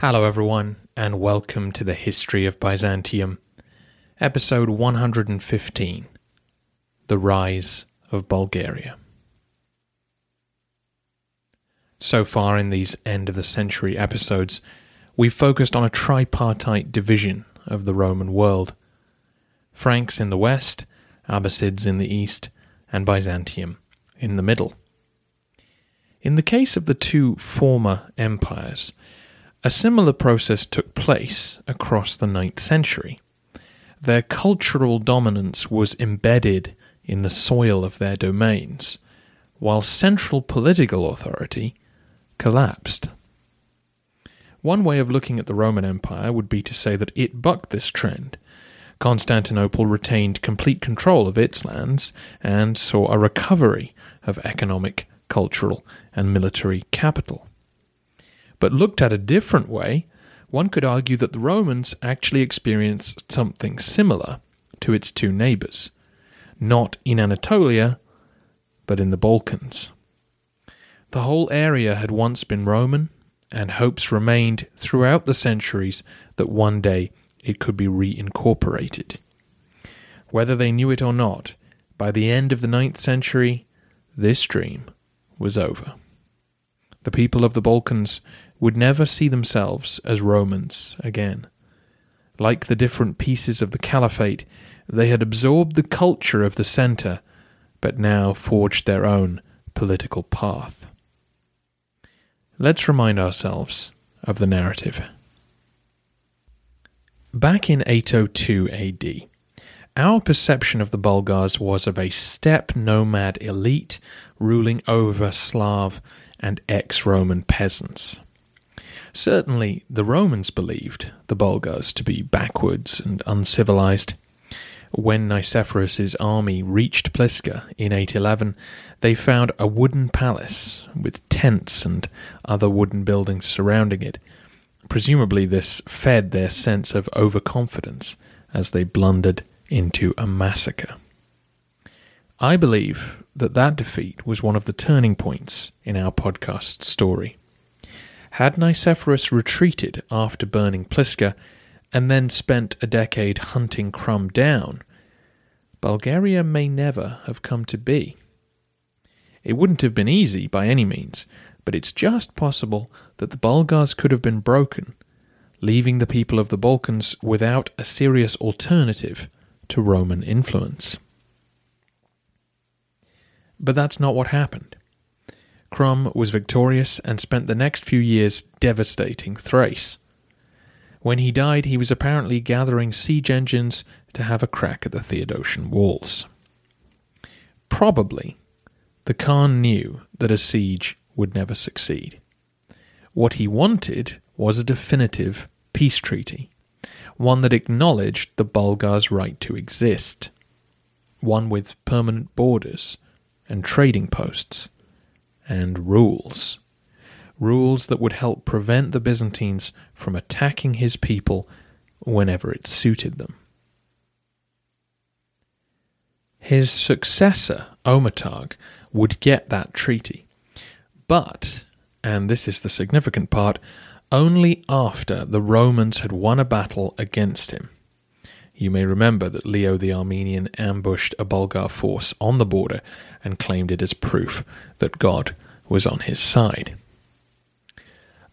Hello, everyone, and welcome to the History of Byzantium, episode 115 The Rise of Bulgaria. So far in these end of the century episodes, we've focused on a tripartite division of the Roman world Franks in the west, Abbasids in the east, and Byzantium in the middle. In the case of the two former empires, a similar process took place across the ninth century. Their cultural dominance was embedded in the soil of their domains, while central political authority collapsed. One way of looking at the Roman Empire would be to say that it bucked this trend. Constantinople retained complete control of its lands and saw a recovery of economic, cultural, and military capital. But looked at a different way, one could argue that the Romans actually experienced something similar to its two neighbours, not in Anatolia, but in the Balkans. The whole area had once been Roman, and hopes remained throughout the centuries that one day it could be reincorporated. Whether they knew it or not, by the end of the ninth century, this dream was over. The people of the Balkans would never see themselves as Romans again. Like the different pieces of the caliphate, they had absorbed the culture of the centre, but now forged their own political path. Let's remind ourselves of the narrative. Back in 802 AD, our perception of the Bulgars was of a steppe nomad elite ruling over Slav and ex Roman peasants. Certainly, the Romans believed the Bulgars to be backwards and uncivilized. When Nicephorus's army reached Pliska in 811, they found a wooden palace with tents and other wooden buildings surrounding it. Presumably, this fed their sense of overconfidence as they blundered into a massacre. I believe that that defeat was one of the turning points in our podcast story. Had Nicephorus retreated after burning Pliska and then spent a decade hunting Crum down, Bulgaria may never have come to be. It wouldn't have been easy by any means, but it's just possible that the Bulgars could have been broken, leaving the people of the Balkans without a serious alternative to Roman influence. But that's not what happened. Crum was victorious and spent the next few years devastating Thrace. When he died, he was apparently gathering siege engines to have a crack at the Theodosian walls. Probably, the Khan knew that a siege would never succeed. What he wanted was a definitive peace treaty, one that acknowledged the Bulgars' right to exist, one with permanent borders and trading posts and rules. Rules that would help prevent the Byzantines from attacking his people whenever it suited them. His successor, Omurtag, would get that treaty. But, and this is the significant part, only after the Romans had won a battle against him. You may remember that Leo the Armenian ambushed a Bulgar force on the border and claimed it as proof that God was on his side.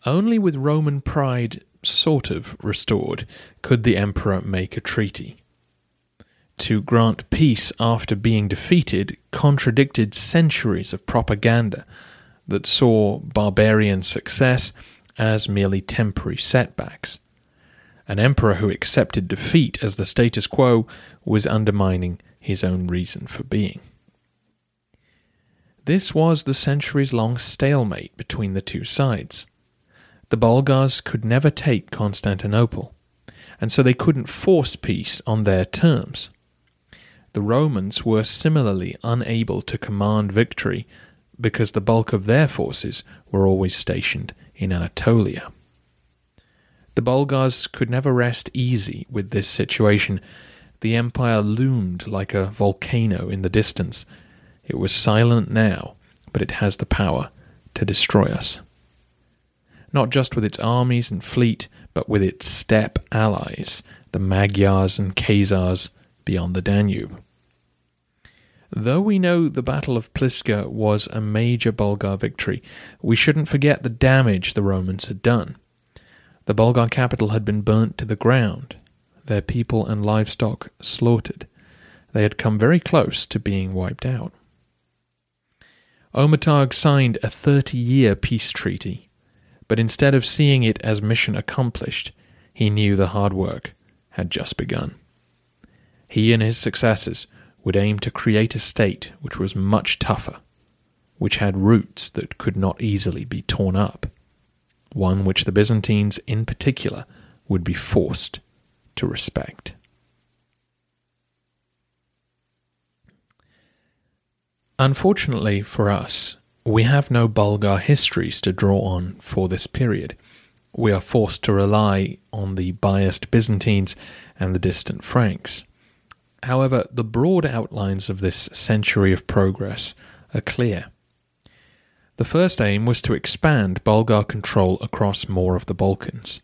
Only with Roman pride sort of restored could the emperor make a treaty. To grant peace after being defeated contradicted centuries of propaganda that saw barbarian success as merely temporary setbacks. An emperor who accepted defeat as the status quo was undermining his own reason for being. This was the centuries long stalemate between the two sides. The Bulgars could never take Constantinople, and so they couldn't force peace on their terms. The Romans were similarly unable to command victory because the bulk of their forces were always stationed in Anatolia. The Bulgars could never rest easy with this situation. The empire loomed like a volcano in the distance. It was silent now, but it has the power to destroy us. Not just with its armies and fleet, but with its steppe allies, the Magyars and Khazars beyond the Danube. Though we know the Battle of Pliska was a major Bulgar victory, we shouldn't forget the damage the Romans had done. The Bulgar capital had been burnt to the ground, their people and livestock slaughtered. They had come very close to being wiped out. Omurtag signed a 30 year peace treaty, but instead of seeing it as mission accomplished, he knew the hard work had just begun. He and his successors would aim to create a state which was much tougher, which had roots that could not easily be torn up, one which the Byzantines in particular would be forced to respect. Unfortunately for us, we have no Bulgar histories to draw on for this period. We are forced to rely on the biased Byzantines and the distant Franks. However, the broad outlines of this century of progress are clear. The first aim was to expand Bulgar control across more of the Balkans.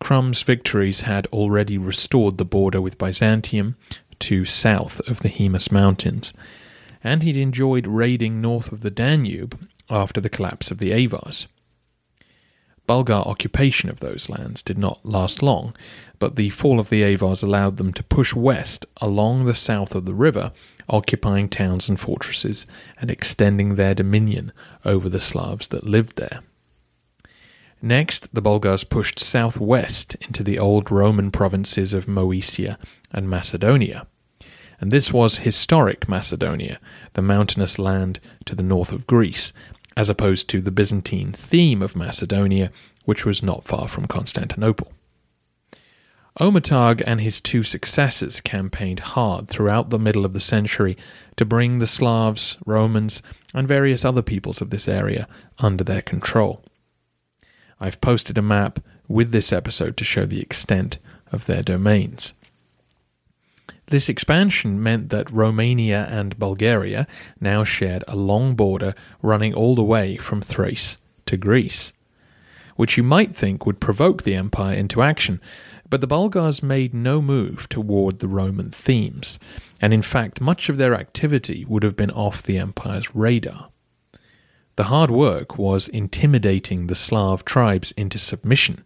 Crum's victories had already restored the border with Byzantium to south of the Hemus Mountains, and he'd enjoyed raiding north of the Danube after the collapse of the Avars. Bulgar occupation of those lands did not last long, but the fall of the Avars allowed them to push west along the south of the river, occupying towns and fortresses and extending their dominion over the Slavs that lived there. Next, the Bulgars pushed southwest into the old Roman provinces of Moesia and Macedonia. And this was historic Macedonia, the mountainous land to the north of Greece, as opposed to the Byzantine theme of Macedonia, which was not far from Constantinople. Omurtag and his two successors campaigned hard throughout the middle of the century to bring the Slavs, Romans, and various other peoples of this area under their control. I've posted a map with this episode to show the extent of their domains. This expansion meant that Romania and Bulgaria now shared a long border running all the way from Thrace to Greece, which you might think would provoke the empire into action, but the Bulgars made no move toward the Roman themes, and in fact, much of their activity would have been off the empire's radar. The hard work was intimidating the Slav tribes into submission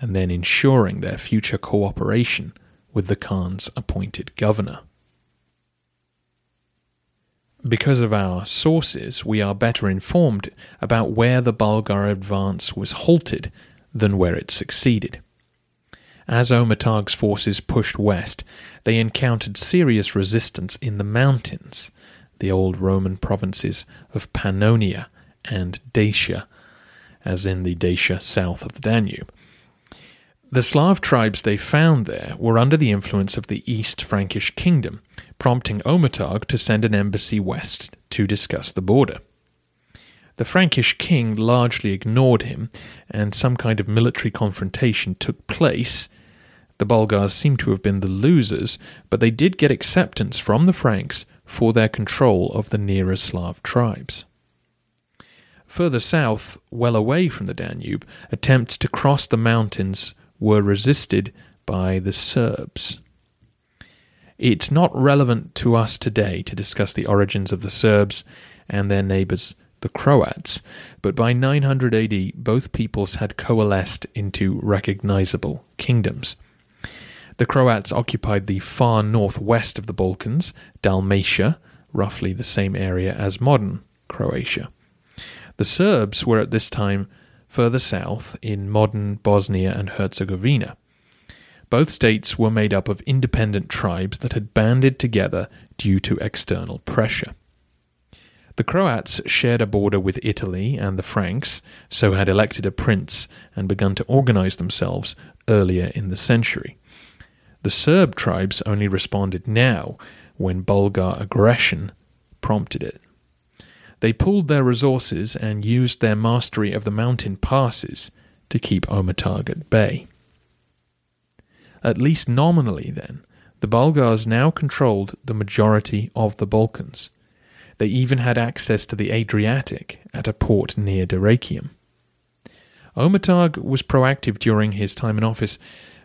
and then ensuring their future cooperation with the Khan's appointed governor. Because of our sources, we are better informed about where the Bulgar advance was halted than where it succeeded. As Omurtag's forces pushed west, they encountered serious resistance in the mountains, the old Roman provinces of Pannonia and Dacia, as in the Dacia south of the Danube. The Slav tribes they found there were under the influence of the East Frankish kingdom, prompting Omurtag to send an embassy west to discuss the border. The Frankish king largely ignored him, and some kind of military confrontation took place the Bulgars seem to have been the losers, but they did get acceptance from the Franks for their control of the nearer Slav tribes. Further south, well away from the Danube, attempts to cross the mountains were resisted by the Serbs. It's not relevant to us today to discuss the origins of the Serbs and their neighbors, the Croats, but by 900 AD, both peoples had coalesced into recognizable kingdoms. The Croats occupied the far northwest of the Balkans, Dalmatia, roughly the same area as modern Croatia. The Serbs were at this time further south in modern Bosnia and Herzegovina. Both states were made up of independent tribes that had banded together due to external pressure. The Croats shared a border with Italy and the Franks, so had elected a prince and begun to organize themselves earlier in the century. The Serb tribes only responded now when Bulgar aggression prompted it. They pooled their resources and used their mastery of the mountain passes to keep Omurtag at bay. At least nominally, then, the Bulgars now controlled the majority of the Balkans. They even had access to the Adriatic at a port near Dyrrhachium. Omurtag was proactive during his time in office,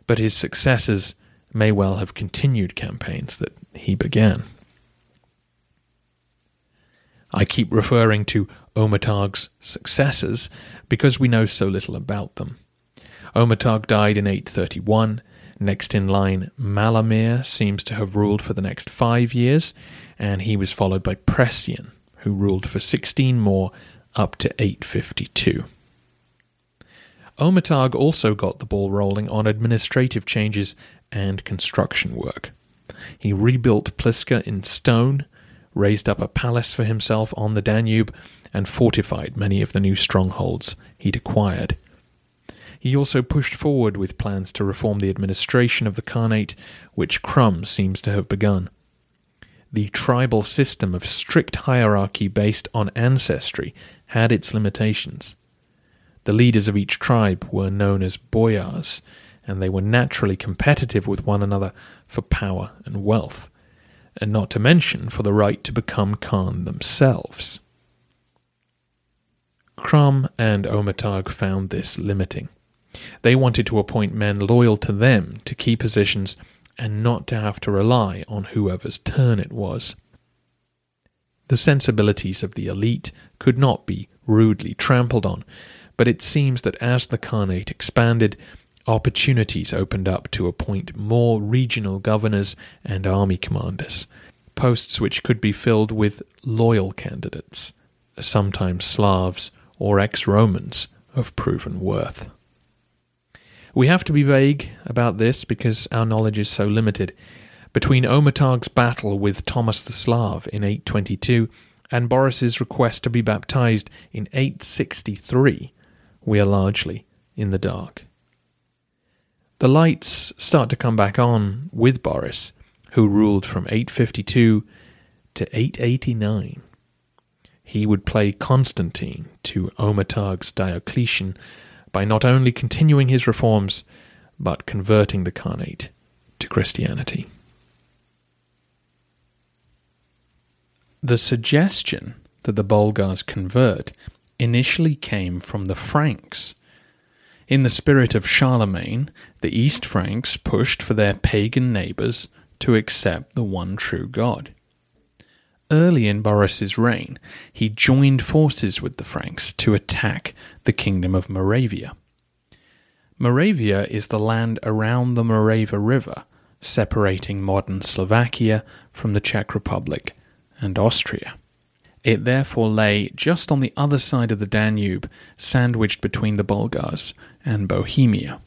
but his successors may well have continued campaigns that he began. I keep referring to Omurtag's successors because we know so little about them. Omurtag died in 831. Next in line, Malamir seems to have ruled for the next five years, and he was followed by Presian, who ruled for 16 more up to 852. Omurtag also got the ball rolling on administrative changes and construction work. He rebuilt Pliska in stone, raised up a palace for himself on the Danube, and fortified many of the new strongholds he'd acquired. He also pushed forward with plans to reform the administration of the Khanate, which Krum seems to have begun. The tribal system of strict hierarchy based on ancestry had its limitations. The leaders of each tribe were known as boyars, and they were naturally competitive with one another for power and wealth and not to mention for the right to become Khan themselves. Krum and Omurtag found this limiting. They wanted to appoint men loyal to them to key positions and not to have to rely on whoever's turn it was. The sensibilities of the elite could not be rudely trampled on, but it seems that as the Khanate expanded, opportunities opened up to appoint more regional governors and army commanders, posts which could be filled with loyal candidates, sometimes Slavs or ex Romans of proven worth. We have to be vague about this because our knowledge is so limited. Between Omurtag's battle with Thomas the Slav in 822 and Boris's request to be baptized in 863, we are largely in the dark. The lights start to come back on with Boris, who ruled from 852 to 889. He would play Constantine to Omurtag's Diocletian by not only continuing his reforms, but converting the Khanate to Christianity. The suggestion that the Bulgars convert initially came from the Franks in the spirit of Charlemagne, the East Franks pushed for their pagan neighbours to accept the one true God. Early in Boris's reign, he joined forces with the Franks to attack the kingdom of Moravia. Moravia is the land around the Morava River, separating modern Slovakia from the Czech Republic and Austria. It therefore lay just on the other side of the Danube, sandwiched between the Bulgars and Bohemia.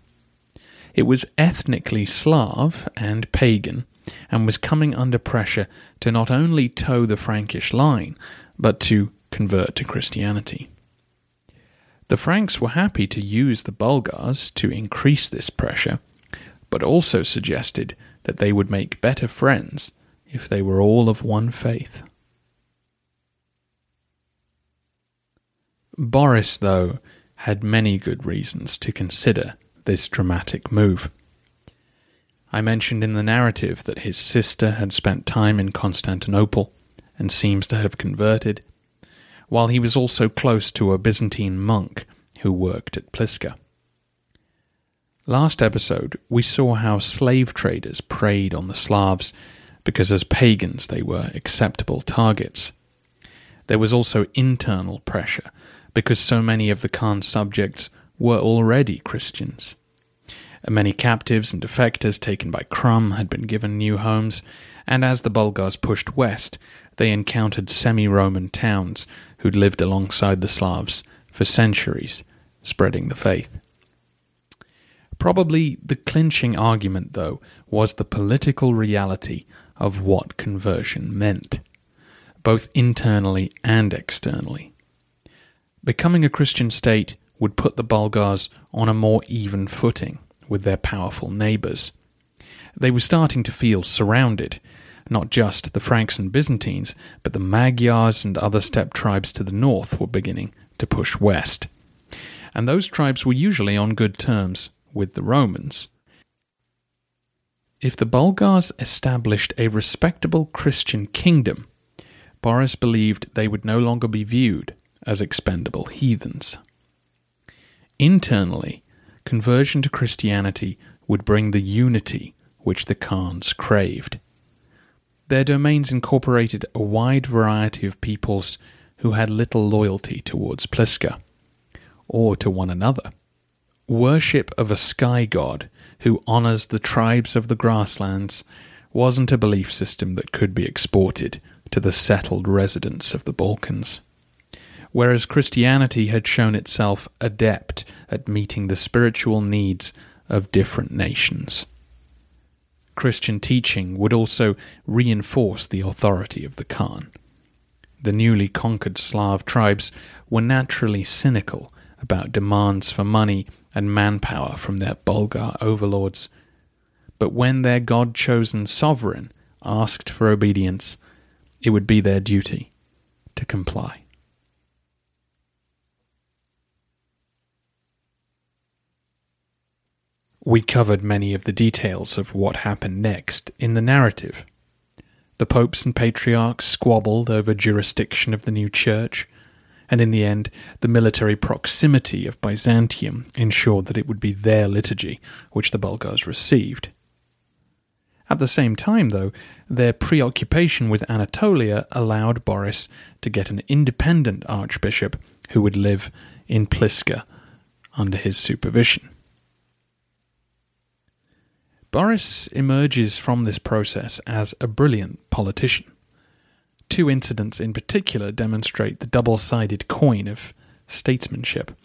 It was ethnically Slav and pagan, and was coming under pressure to not only toe the Frankish line, but to convert to Christianity. The Franks were happy to use the Bulgars to increase this pressure, but also suggested that they would make better friends if they were all of one faith. Boris, though, had many good reasons to consider this dramatic move. I mentioned in the narrative that his sister had spent time in Constantinople and seems to have converted, while he was also close to a Byzantine monk who worked at Pliska. Last episode, we saw how slave traders preyed on the Slavs, because as pagans they were acceptable targets. There was also internal pressure, because so many of the Khan's subjects were already Christians. Many captives and defectors taken by Krum had been given new homes, and as the Bulgars pushed west, they encountered semi Roman towns who'd lived alongside the Slavs for centuries, spreading the faith. Probably the clinching argument, though, was the political reality of what conversion meant, both internally and externally. Becoming a Christian state would put the Bulgars on a more even footing with their powerful neighbours. They were starting to feel surrounded, not just the Franks and Byzantines, but the Magyars and other steppe tribes to the north were beginning to push west. And those tribes were usually on good terms with the Romans. If the Bulgars established a respectable Christian kingdom, Boris believed they would no longer be viewed as expendable heathens. Internally, conversion to Christianity would bring the unity which the Khans craved. Their domains incorporated a wide variety of peoples who had little loyalty towards Pliska, or to one another. Worship of a sky god who honours the tribes of the grasslands wasn't a belief system that could be exported to the settled residents of the Balkans. Whereas Christianity had shown itself adept at meeting the spiritual needs of different nations. Christian teaching would also reinforce the authority of the Khan. The newly conquered Slav tribes were naturally cynical about demands for money and manpower from their Bulgar overlords. But when their God chosen sovereign asked for obedience, it would be their duty to comply. We covered many of the details of what happened next in the narrative. The popes and patriarchs squabbled over jurisdiction of the new church, and in the end, the military proximity of Byzantium ensured that it would be their liturgy which the Bulgars received. At the same time, though, their preoccupation with Anatolia allowed Boris to get an independent archbishop who would live in Pliska under his supervision. Boris emerges from this process as a brilliant politician. Two incidents in particular demonstrate the double sided coin of statesmanship.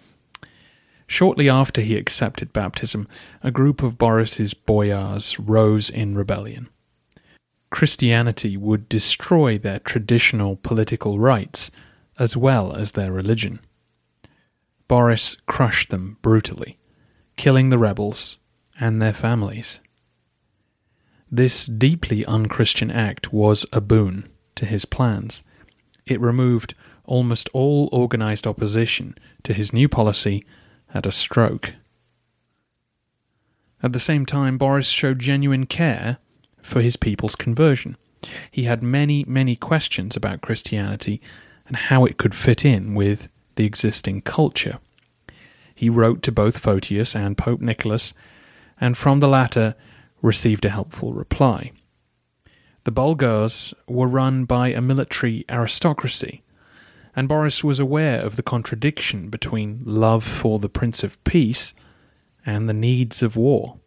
Shortly after he accepted baptism, a group of Boris's boyars rose in rebellion. Christianity would destroy their traditional political rights as well as their religion. Boris crushed them brutally, killing the rebels and their families. This deeply unchristian act was a boon to his plans. It removed almost all organized opposition to his new policy at a stroke. At the same time, Boris showed genuine care for his people's conversion. He had many, many questions about Christianity and how it could fit in with the existing culture. He wrote to both Photius and Pope Nicholas, and from the latter received a helpful reply. The Bulgars were run by a military aristocracy, and Boris was aware of the contradiction between love for the Prince of Peace and the needs of war.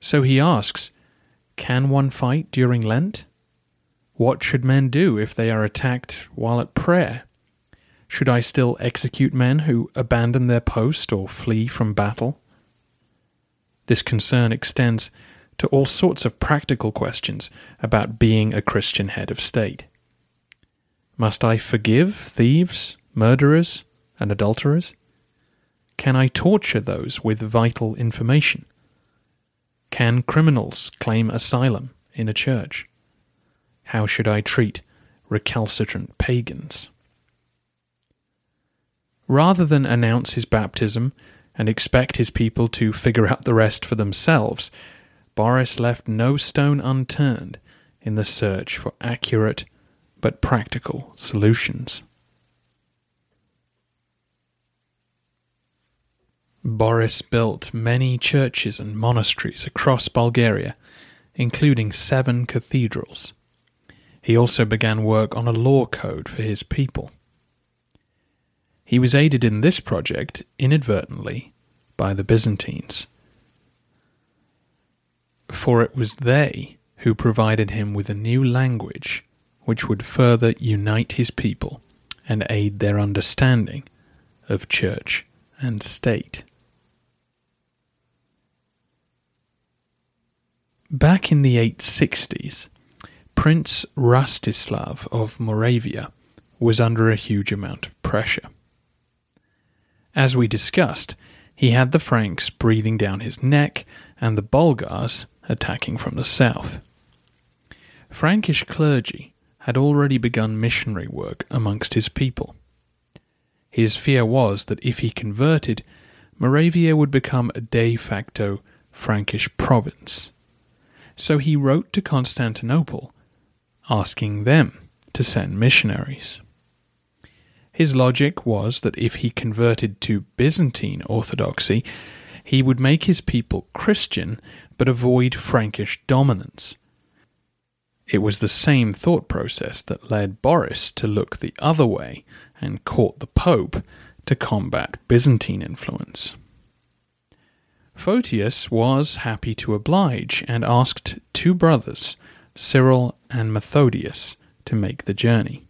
So he asks Can one fight during Lent? What should men do if they are attacked while at prayer? Should I still execute men who abandon their post or flee from battle? This concern extends to all sorts of practical questions about being a Christian head of state. Must I forgive thieves, murderers, and adulterers? Can I torture those with vital information? Can criminals claim asylum in a church? How should I treat recalcitrant pagans? Rather than announce his baptism and expect his people to figure out the rest for themselves, Boris left no stone unturned in the search for accurate but practical solutions. Boris built many churches and monasteries across Bulgaria, including seven cathedrals. He also began work on a law code for his people. He was aided in this project inadvertently by the Byzantines, for it was they who provided him with a new language which would further unite his people and aid their understanding of church and state. Back in the 860s, Prince Rastislav of Moravia was under a huge amount of pressure. As we discussed, he had the Franks breathing down his neck and the Bulgars attacking from the south. Frankish clergy had already begun missionary work amongst his people. His fear was that if he converted, Moravia would become a de facto Frankish province. So he wrote to Constantinople asking them to send missionaries. His logic was that if he converted to Byzantine Orthodoxy, he would make his people Christian but avoid Frankish dominance. It was the same thought process that led Boris to look the other way and court the Pope to combat Byzantine influence. Photius was happy to oblige and asked two brothers Cyril and Methodius, to make the journey.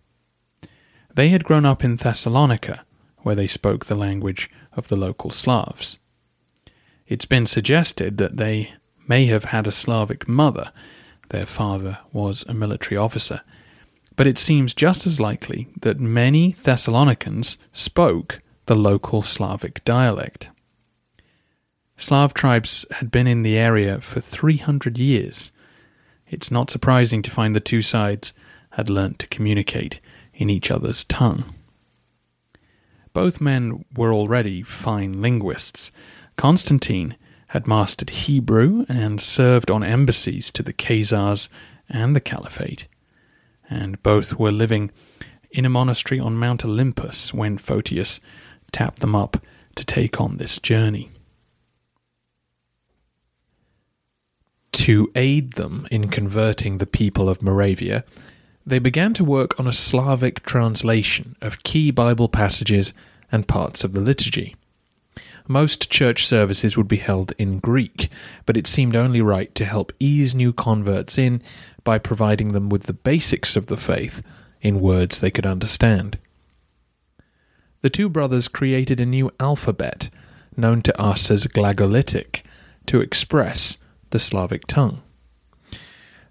They had grown up in Thessalonica, where they spoke the language of the local Slavs. It's been suggested that they may have had a Slavic mother, their father was a military officer, but it seems just as likely that many Thessalonians spoke the local Slavic dialect. Slav tribes had been in the area for 300 years, it's not surprising to find the two sides had learnt to communicate in each other's tongue. Both men were already fine linguists. Constantine had mastered Hebrew and served on embassies to the Khazars and the Caliphate, and both were living in a monastery on Mount Olympus when Photius tapped them up to take on this journey. To aid them in converting the people of Moravia, they began to work on a Slavic translation of key Bible passages and parts of the liturgy. Most church services would be held in Greek, but it seemed only right to help ease new converts in by providing them with the basics of the faith in words they could understand. The two brothers created a new alphabet, known to us as Glagolitic, to express the Slavic tongue.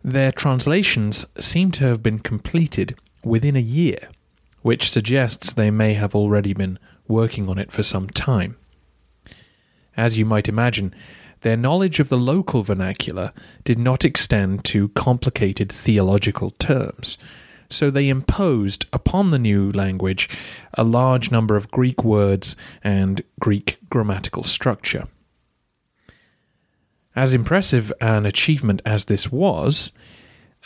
Their translations seem to have been completed within a year, which suggests they may have already been working on it for some time. As you might imagine, their knowledge of the local vernacular did not extend to complicated theological terms, so they imposed upon the new language a large number of Greek words and Greek grammatical structure. As impressive an achievement as this was,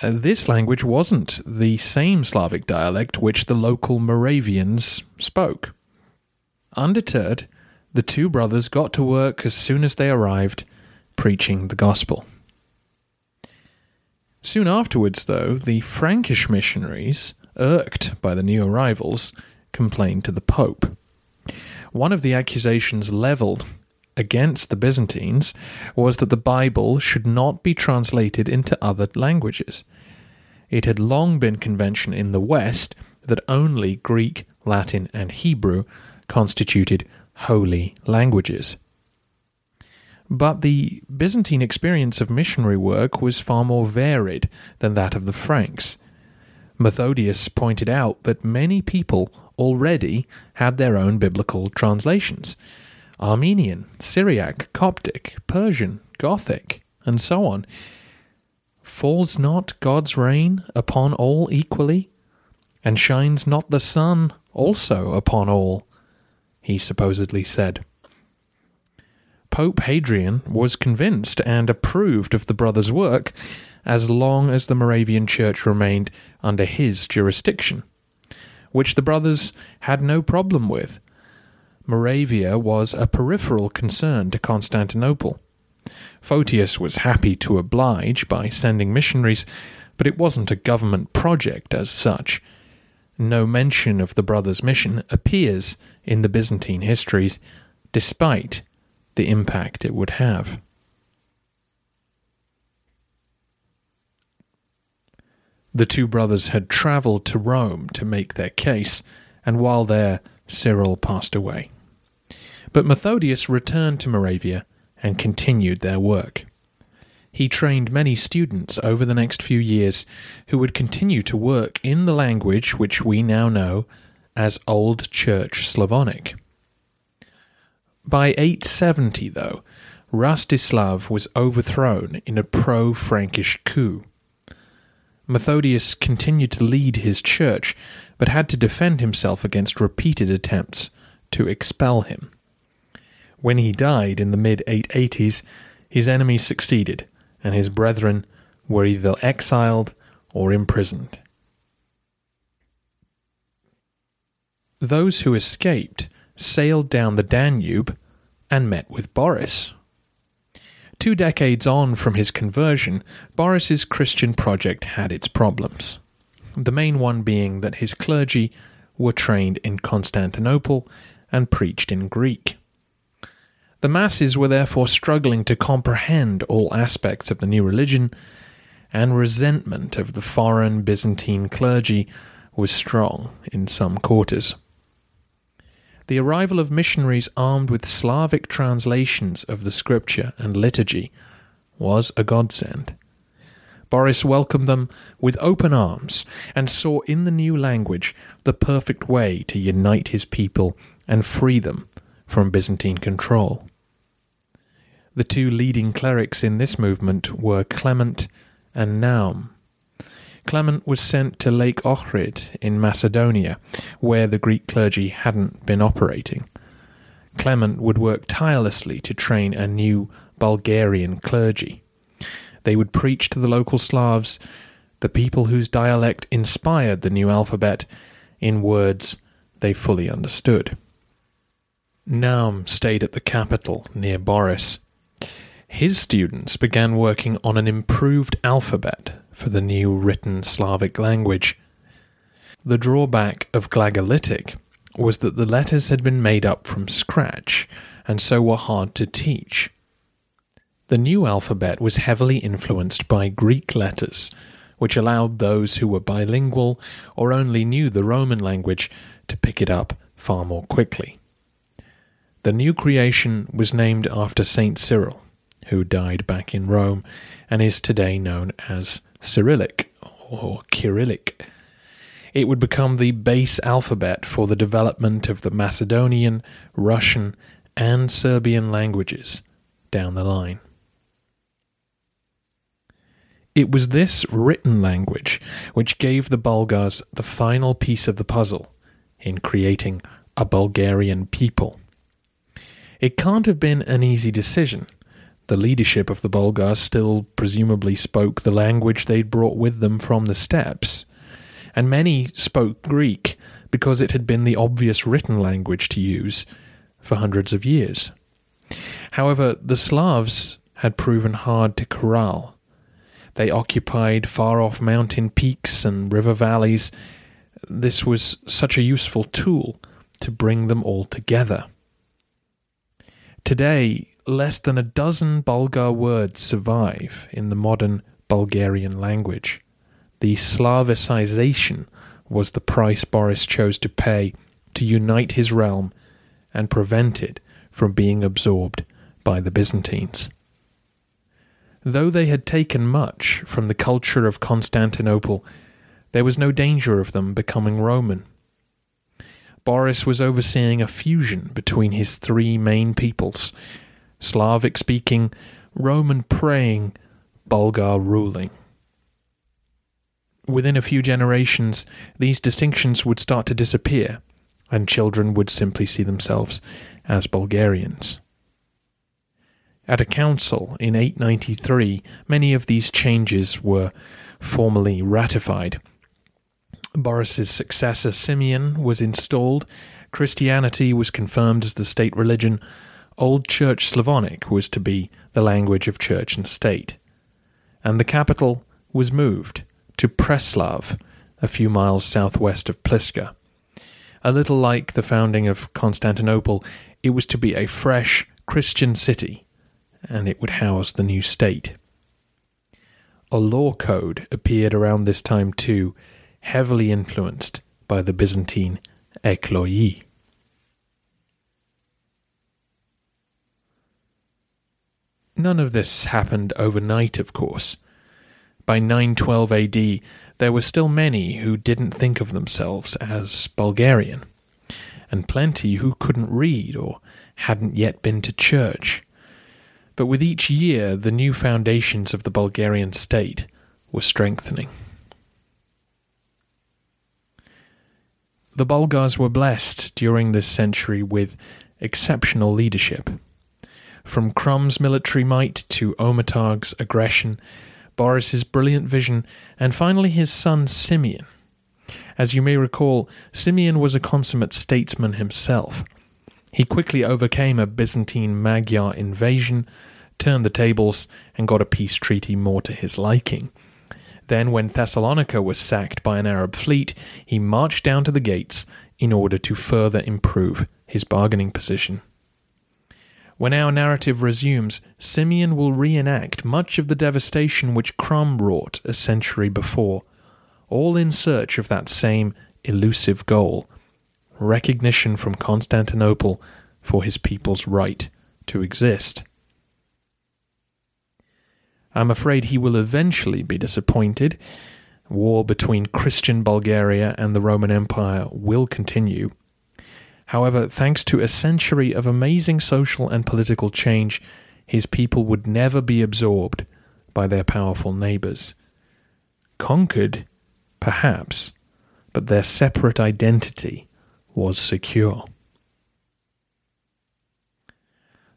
uh, this language wasn't the same Slavic dialect which the local Moravians spoke. Undeterred, the two brothers got to work as soon as they arrived, preaching the gospel. Soon afterwards, though, the Frankish missionaries, irked by the new arrivals, complained to the Pope. One of the accusations levelled against the Byzantines was that the Bible should not be translated into other languages. It had long been convention in the West that only Greek, Latin, and Hebrew constituted holy languages. But the Byzantine experience of missionary work was far more varied than that of the Franks. Methodius pointed out that many people already had their own biblical translations, Armenian, Syriac, Coptic, Persian, Gothic, and so on. Falls not God's rain upon all equally? And shines not the sun also upon all? He supposedly said. Pope Hadrian was convinced and approved of the brothers' work as long as the Moravian Church remained under his jurisdiction, which the brothers had no problem with Moravia was a peripheral concern to Constantinople. Photius was happy to oblige by sending missionaries, but it wasn't a government project as such. No mention of the brothers' mission appears in the Byzantine histories, despite the impact it would have. The two brothers had travelled to Rome to make their case, and while there, Cyril passed away. But Methodius returned to Moravia and continued their work. He trained many students over the next few years who would continue to work in the language which we now know as Old Church Slavonic. By 870, though, Rastislav was overthrown in a pro Frankish coup. Methodius continued to lead his church, but had to defend himself against repeated attempts to expel him. When he died in the mid 880s, his enemies succeeded, and his brethren were either exiled or imprisoned. Those who escaped sailed down the Danube and met with Boris. Two decades on from his conversion, Boris's Christian project had its problems. The main one being that his clergy were trained in Constantinople and preached in Greek. The masses were therefore struggling to comprehend all aspects of the new religion, and resentment of the foreign Byzantine clergy was strong in some quarters. The arrival of missionaries armed with Slavic translations of the scripture and liturgy was a godsend. Boris welcomed them with open arms and saw in the new language the perfect way to unite his people and free them from Byzantine control. The two leading clerics in this movement were Clement and Naum. Clement was sent to Lake Ohrid in Macedonia, where the Greek clergy hadn't been operating. Clement would work tirelessly to train a new Bulgarian clergy. They would preach to the local Slavs, the people whose dialect inspired the new alphabet, in words they fully understood. Naum stayed at the capital near Boris his students began working on an improved alphabet for the new written Slavic language. The drawback of Glagolitic was that the letters had been made up from scratch and so were hard to teach. The new alphabet was heavily influenced by Greek letters, which allowed those who were bilingual or only knew the Roman language to pick it up far more quickly. The new creation was named after Saint Cyril, who died back in Rome and is today known as Cyrillic or Kyrillic. It would become the base alphabet for the development of the Macedonian, Russian, and Serbian languages down the line. It was this written language which gave the Bulgars the final piece of the puzzle in creating a Bulgarian people. It can't have been an easy decision the leadership of the Bulgars still presumably spoke the language they'd brought with them from the steppes, and many spoke Greek because it had been the obvious written language to use for hundreds of years. However, the Slavs had proven hard to corral. They occupied far off mountain peaks and river valleys. This was such a useful tool to bring them all together. Today, less than a dozen Bulgar words survive in the modern Bulgarian language. The Slavicization was the price Boris chose to pay to unite his realm and prevent it from being absorbed by the Byzantines. Though they had taken much from the culture of Constantinople, there was no danger of them becoming Roman. Boris was overseeing a fusion between his three main peoples Slavic speaking, Roman praying, Bulgar ruling. Within a few generations, these distinctions would start to disappear, and children would simply see themselves as Bulgarians. At a council in 893, many of these changes were formally ratified. Boris's successor Simeon was installed, Christianity was confirmed as the state religion, Old Church Slavonic was to be the language of church and state, and the capital was moved to Preslav, a few miles southwest of Pliska. A little like the founding of Constantinople, it was to be a fresh Christian city, and it would house the new state. A law code appeared around this time too, heavily influenced by the Byzantine Ecloga. None of this happened overnight, of course. By 912 AD, there were still many who didn't think of themselves as Bulgarian, and plenty who couldn't read or hadn't yet been to church. But with each year, the new foundations of the Bulgarian state were strengthening. The Bulgars were blessed during this century with exceptional leadership. From Krum's military might to Omurtag's aggression, Boris's brilliant vision, and finally his son Simeon. As you may recall, Simeon was a consummate statesman himself. He quickly overcame a Byzantine Magyar invasion, turned the tables, and got a peace treaty more to his liking. Then, when Thessalonica was sacked by an Arab fleet, he marched down to the gates in order to further improve his bargaining position. When our narrative resumes, Simeon will reenact much of the devastation which Krum wrought a century before, all in search of that same elusive goal recognition from Constantinople for his people's right to exist. I'm afraid he will eventually be disappointed. War between Christian Bulgaria and the Roman Empire will continue, However, thanks to a century of amazing social and political change, his people would never be absorbed by their powerful neighbours. Conquered, perhaps, but their separate identity was secure.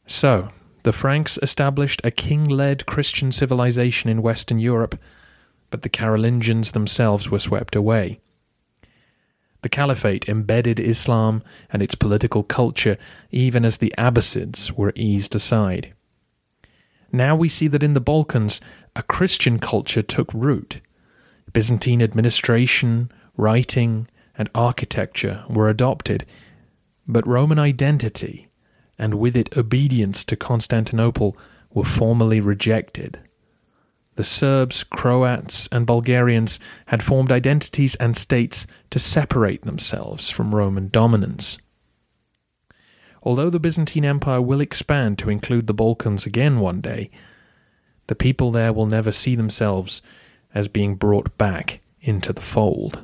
So, the Franks established a king led Christian civilization in Western Europe, but the Carolingians themselves were swept away. The Caliphate embedded Islam and its political culture even as the Abbasids were eased aside. Now we see that in the Balkans, a Christian culture took root. Byzantine administration, writing, and architecture were adopted, but Roman identity, and with it obedience to Constantinople, were formally rejected. The Serbs, Croats, and Bulgarians had formed identities and states to separate themselves from Roman dominance. Although the Byzantine Empire will expand to include the Balkans again one day, the people there will never see themselves as being brought back into the fold.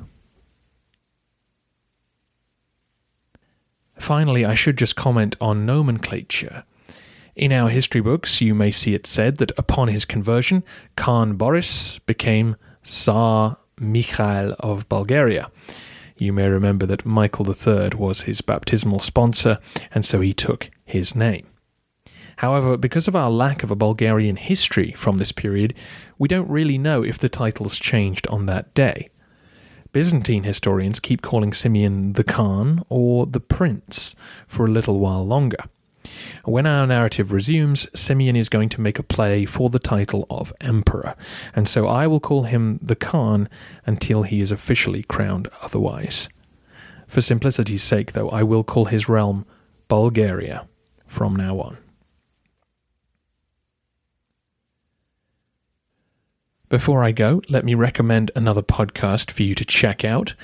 Finally, I should just comment on nomenclature. In our history books, you may see it said that upon his conversion, Khan Boris became Tsar Mikhail of Bulgaria. You may remember that Michael III was his baptismal sponsor, and so he took his name. However, because of our lack of a Bulgarian history from this period, we don't really know if the titles changed on that day. Byzantine historians keep calling Simeon the Khan or the Prince for a little while longer. When our narrative resumes, Simeon is going to make a play for the title of Emperor, and so I will call him the Khan until he is officially crowned otherwise. For simplicity's sake, though, I will call his realm Bulgaria from now on. Before I go, let me recommend another podcast for you to check out.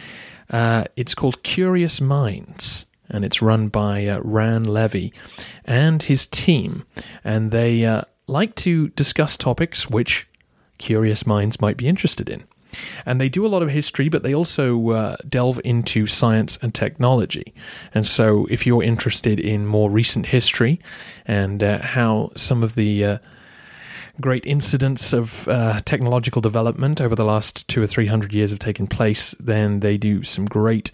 Uh, it's called Curious Minds and it's run by uh, Ran Levi and his team. And they uh, like to discuss topics which curious minds might be interested in. And they do a lot of history, but they also uh, delve into science and technology. And so, if you're interested in more recent history and uh, how some of the uh, great incidents of uh, technological development over the last two or three hundred years have taken place, then they do some great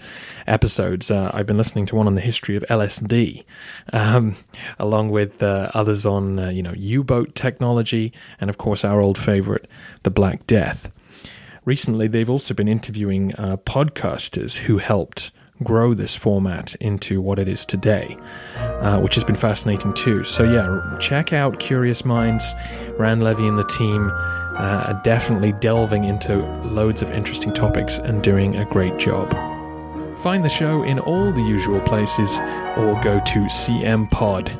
episodes. Uh, I've been listening to one on the history of LSD, um, along with uh, others on uh, you know U-boat technology, and of course our old favorite, the Black Death. Recently, they've also been interviewing uh, podcasters who helped grow this format into what it is today. uh, which has been fascinating too. So, yeah, check out Curious Minds. Ran Levi and the team uh, are definitely delving into loads of interesting topics and doing a great job. Find the show in all the usual places or go to cmpod.net.